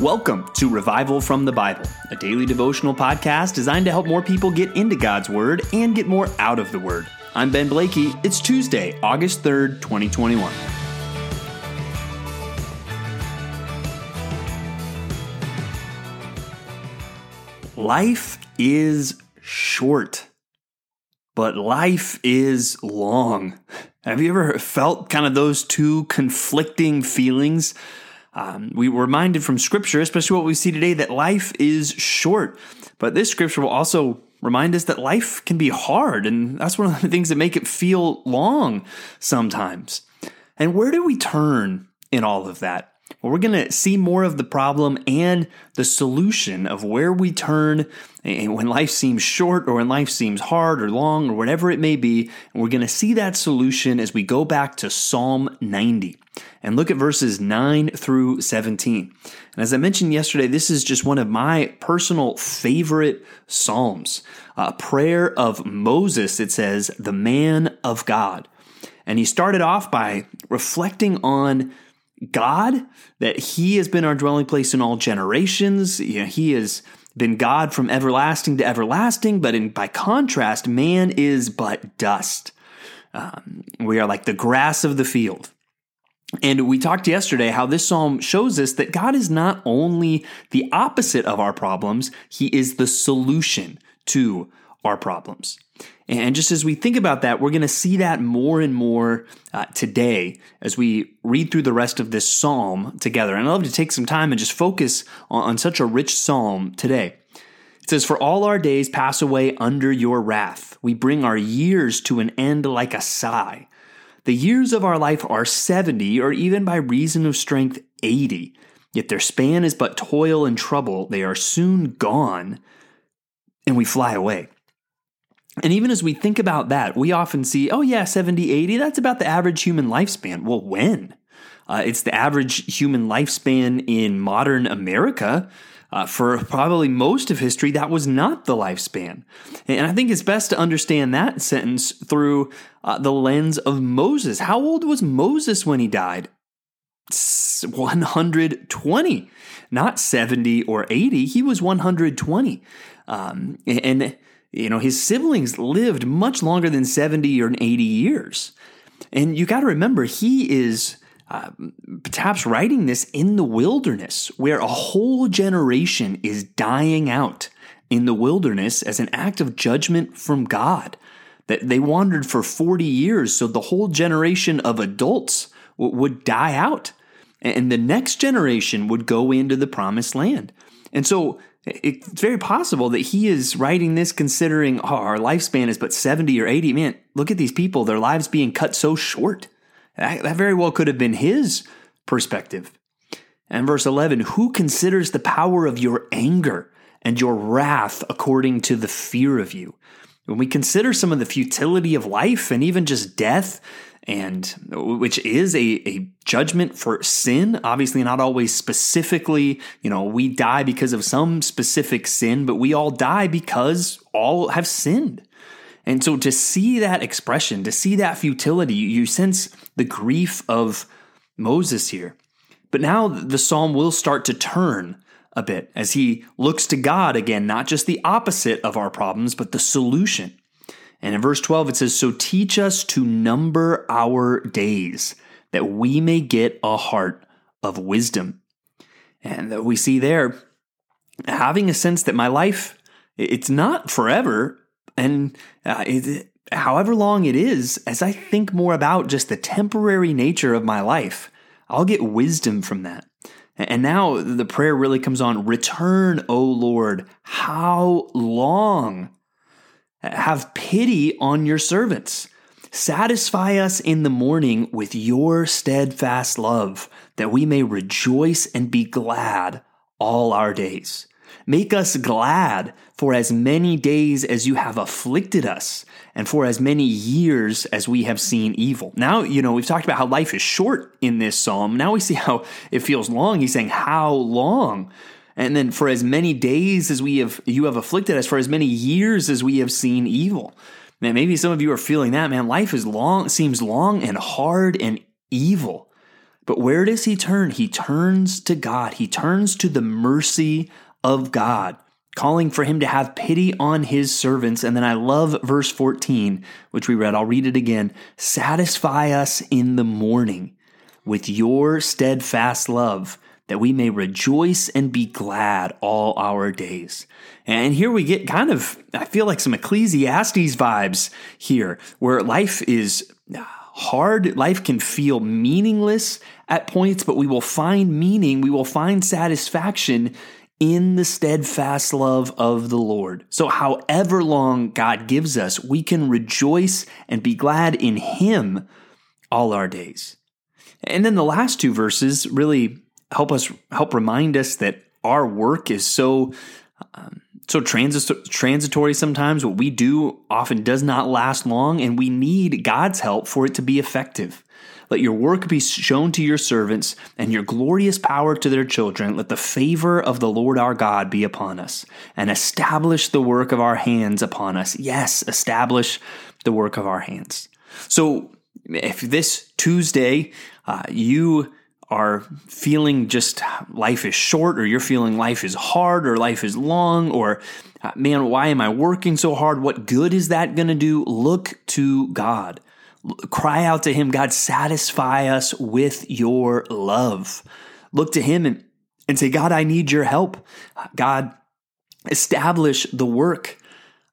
Welcome to Revival from the Bible, a daily devotional podcast designed to help more people get into God's Word and get more out of the Word. I'm Ben Blakey. It's Tuesday, August 3rd, 2021. Life is short, but life is long. Have you ever felt kind of those two conflicting feelings? Um, we were reminded from Scripture, especially what we see today, that life is short. But this Scripture will also remind us that life can be hard, and that's one of the things that make it feel long sometimes. And where do we turn in all of that? Well, we're going to see more of the problem and the solution of where we turn when life seems short or when life seems hard or long or whatever it may be. And we're going to see that solution as we go back to Psalm 90 and look at verses 9 through 17. And as I mentioned yesterday, this is just one of my personal favorite Psalms. A prayer of Moses, it says, the man of God. And he started off by reflecting on God, that He has been our dwelling place in all generations. You know, he has been God from everlasting to everlasting, but in, by contrast, man is but dust. Um, we are like the grass of the field. And we talked yesterday how this psalm shows us that God is not only the opposite of our problems, He is the solution to our problems. And just as we think about that, we're going to see that more and more uh, today as we read through the rest of this psalm together. And I'd love to take some time and just focus on, on such a rich psalm today. It says, For all our days pass away under your wrath. We bring our years to an end like a sigh. The years of our life are 70, or even by reason of strength, 80. Yet their span is but toil and trouble. They are soon gone, and we fly away. And even as we think about that, we often see, oh, yeah, 70, 80, that's about the average human lifespan. Well, when? Uh, it's the average human lifespan in modern America. Uh, for probably most of history, that was not the lifespan. And I think it's best to understand that sentence through uh, the lens of Moses. How old was Moses when he died? 120, not 70 or 80. He was 120. Um, and you know, his siblings lived much longer than 70 or 80 years. And you got to remember, he is uh, perhaps writing this in the wilderness where a whole generation is dying out in the wilderness as an act of judgment from God. That they wandered for 40 years, so the whole generation of adults w- would die out. And the next generation would go into the promised land. And so it's very possible that he is writing this considering oh, our lifespan is but 70 or 80. Man, look at these people, their lives being cut so short. That, that very well could have been his perspective. And verse 11, who considers the power of your anger and your wrath according to the fear of you? When we consider some of the futility of life and even just death, and which is a, a judgment for sin. Obviously not always specifically you know we die because of some specific sin but we all die because all have sinned. And so to see that expression to see that futility you sense the grief of moses here. But now the psalm will start to turn a bit as he looks to god again not just the opposite of our problems but the solution and in verse 12, it says, So teach us to number our days, that we may get a heart of wisdom. And that we see there having a sense that my life, it's not forever. And uh, it, however long it is, as I think more about just the temporary nature of my life, I'll get wisdom from that. And now the prayer really comes on Return, O Lord, how long have pity on your servants. Satisfy us in the morning with your steadfast love, that we may rejoice and be glad all our days. Make us glad for as many days as you have afflicted us, and for as many years as we have seen evil. Now, you know, we've talked about how life is short in this psalm. Now we see how it feels long. He's saying, How long? And then for as many days as we have you have afflicted us, for as many years as we have seen evil. Man, maybe some of you are feeling that, man. Life is long, seems long and hard and evil. But where does he turn? He turns to God. He turns to the mercy of God, calling for him to have pity on his servants. And then I love verse 14, which we read. I'll read it again. Satisfy us in the morning with your steadfast love that we may rejoice and be glad all our days. And here we get kind of, I feel like some Ecclesiastes vibes here, where life is uh, hard. Life can feel meaningless at points, but we will find meaning, we will find satisfaction in the steadfast love of the Lord. So, however long God gives us, we can rejoice and be glad in Him all our days. And then the last two verses really help us help remind us that our work is so um, so transit- transitory sometimes. What we do often does not last long and we need God's help for it to be effective. Let your work be shown to your servants and your glorious power to their children. Let the favor of the Lord our God be upon us and establish the work of our hands upon us. Yes establish the work of our hands. So if this Tuesday uh, you are feeling just life is short, or you're feeling life is hard, or life is long, or uh, man, why am I working so hard? What good is that going to do? Look to God. Cry out to Him, God, satisfy us with your love. Look to Him and, and say, God, I need your help. God, establish the work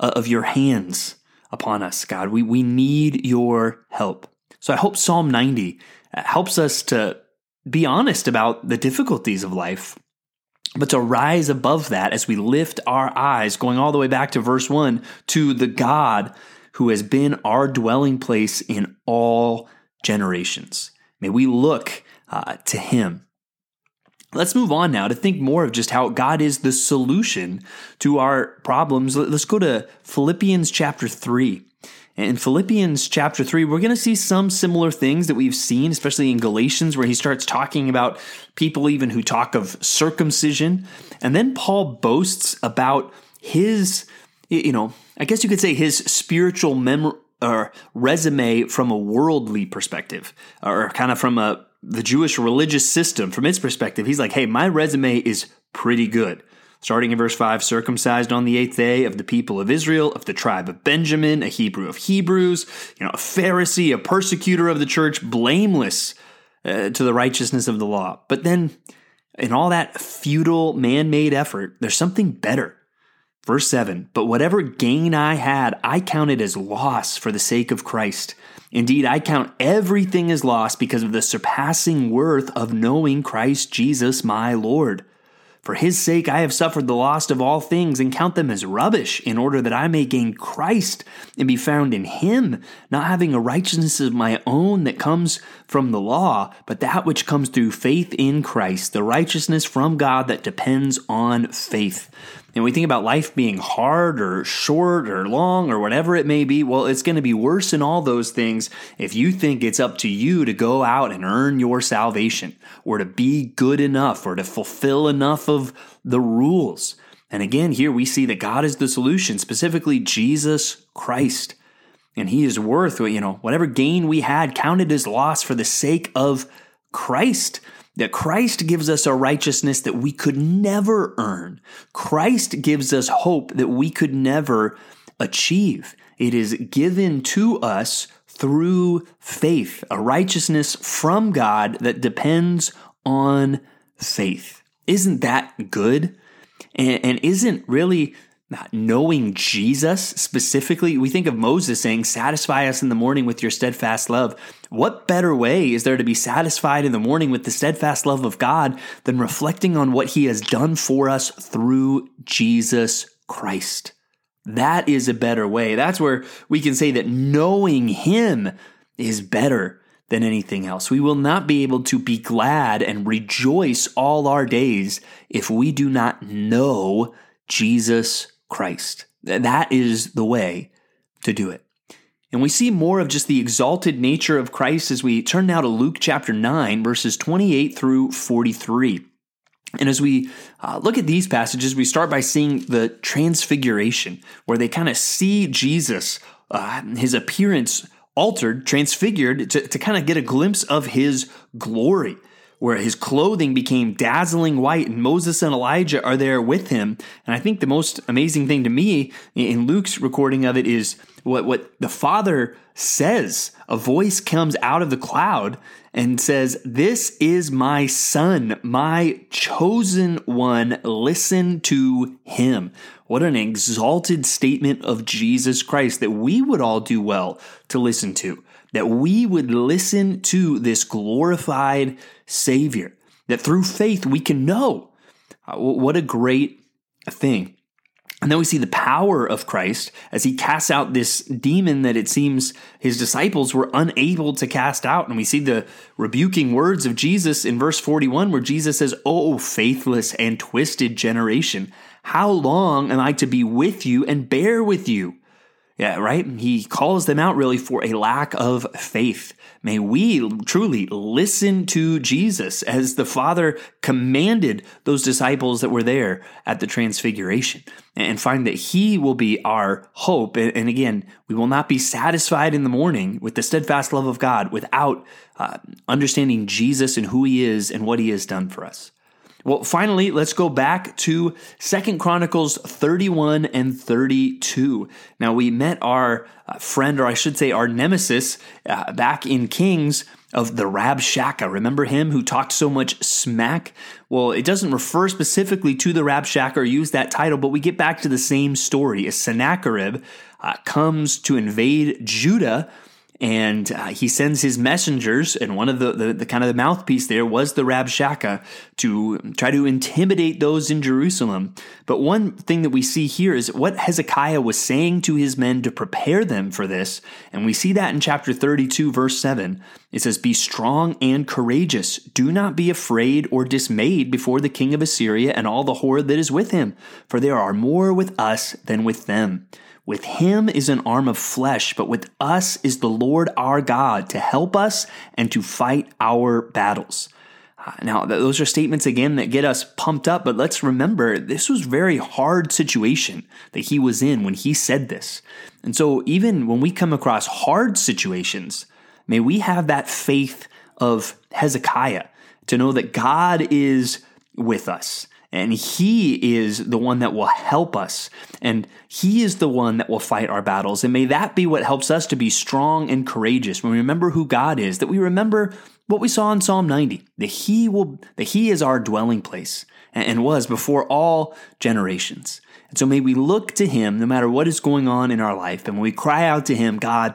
uh, of your hands upon us, God. We, we need your help. So I hope Psalm 90 uh, helps us to be honest about the difficulties of life, but to rise above that as we lift our eyes, going all the way back to verse 1, to the God who has been our dwelling place in all generations. May we look uh, to him. Let's move on now to think more of just how God is the solution to our problems. Let's go to Philippians chapter 3. In Philippians chapter 3, we're going to see some similar things that we've seen, especially in Galatians, where he starts talking about people even who talk of circumcision. And then Paul boasts about his, you know, I guess you could say his spiritual memory or resume from a worldly perspective, or kind of from a the Jewish religious system from its perspective. He's like, hey, my resume is pretty good. Starting in verse 5, circumcised on the eighth day of the people of Israel, of the tribe of Benjamin, a Hebrew of Hebrews, you know, a Pharisee, a persecutor of the church, blameless uh, to the righteousness of the law. But then, in all that futile, man made effort, there's something better. Verse 7 But whatever gain I had, I counted as loss for the sake of Christ. Indeed, I count everything as loss because of the surpassing worth of knowing Christ Jesus my Lord for his sake I have suffered the loss of all things and count them as rubbish, in order that I may gain Christ and be found in him, not having a righteousness of my own that comes from the law, but that which comes through faith in Christ, the righteousness from God that depends on faith. And we think about life being hard or short or long or whatever it may be, well, it's going to be worse in all those things if you think it's up to you to go out and earn your salvation or to be good enough or to fulfill enough of the rules. And again, here we see that God is the solution, specifically Jesus Christ. And he is worth, you know, whatever gain we had counted as loss for the sake of Christ that Christ gives us a righteousness that we could never earn. Christ gives us hope that we could never achieve. It is given to us through faith, a righteousness from God that depends on faith. Isn't that good? And, and isn't really knowing Jesus specifically, we think of Moses saying, Satisfy us in the morning with your steadfast love. What better way is there to be satisfied in the morning with the steadfast love of God than reflecting on what he has done for us through Jesus Christ? That is a better way. That's where we can say that knowing him is better than anything else. We will not be able to be glad and rejoice all our days if we do not know Jesus Christ. That is the way to do it. And we see more of just the exalted nature of Christ as we turn now to Luke chapter 9, verses 28 through 43. And as we uh, look at these passages, we start by seeing the transfiguration, where they kind of see Jesus, uh, his appearance altered, transfigured, to, to kind of get a glimpse of his glory. Where his clothing became dazzling white, and Moses and Elijah are there with him. And I think the most amazing thing to me in Luke's recording of it is what, what the Father says. A voice comes out of the cloud and says, This is my son, my chosen one. Listen to him. What an exalted statement of Jesus Christ that we would all do well to listen to, that we would listen to this glorified Savior, that through faith we can know. Uh, what a great thing. And then we see the power of Christ as he casts out this demon that it seems his disciples were unable to cast out. And we see the rebuking words of Jesus in verse 41, where Jesus says, Oh, faithless and twisted generation, how long am I to be with you and bear with you? Yeah, right? He calls them out really for a lack of faith. May we truly listen to Jesus as the Father commanded those disciples that were there at the Transfiguration and find that He will be our hope. And again, we will not be satisfied in the morning with the steadfast love of God without uh, understanding Jesus and who He is and what He has done for us. Well, finally, let's go back to Second Chronicles 31 and 32. Now, we met our uh, friend, or I should say our nemesis, uh, back in Kings of the Rabshakeh. Remember him who talked so much smack? Well, it doesn't refer specifically to the Rabshakeh or use that title, but we get back to the same story Sennacherib uh, comes to invade Judah and uh, he sends his messengers, and one of the, the, the, kind of the mouthpiece there was the Rabshakeh to try to intimidate those in Jerusalem. But one thing that we see here is what Hezekiah was saying to his men to prepare them for this, and we see that in chapter 32, verse 7. It says, Be strong and courageous. Do not be afraid or dismayed before the king of Assyria and all the horde that is with him, for there are more with us than with them. With him is an arm of flesh, but with us is the Lord our God to help us and to fight our battles. Uh, now, those are statements again that get us pumped up, but let's remember this was very hard situation that he was in when he said this. And so, even when we come across hard situations, may we have that faith of Hezekiah to know that God is with us and He is the one that will help us. And He is the one that will fight our battles. And may that be what helps us to be strong and courageous when we remember who God is, that we remember what we saw in Psalm 90, that He will, that He is our dwelling place and was before all generations. And so may we look to Him no matter what is going on in our life. And when we cry out to Him, God,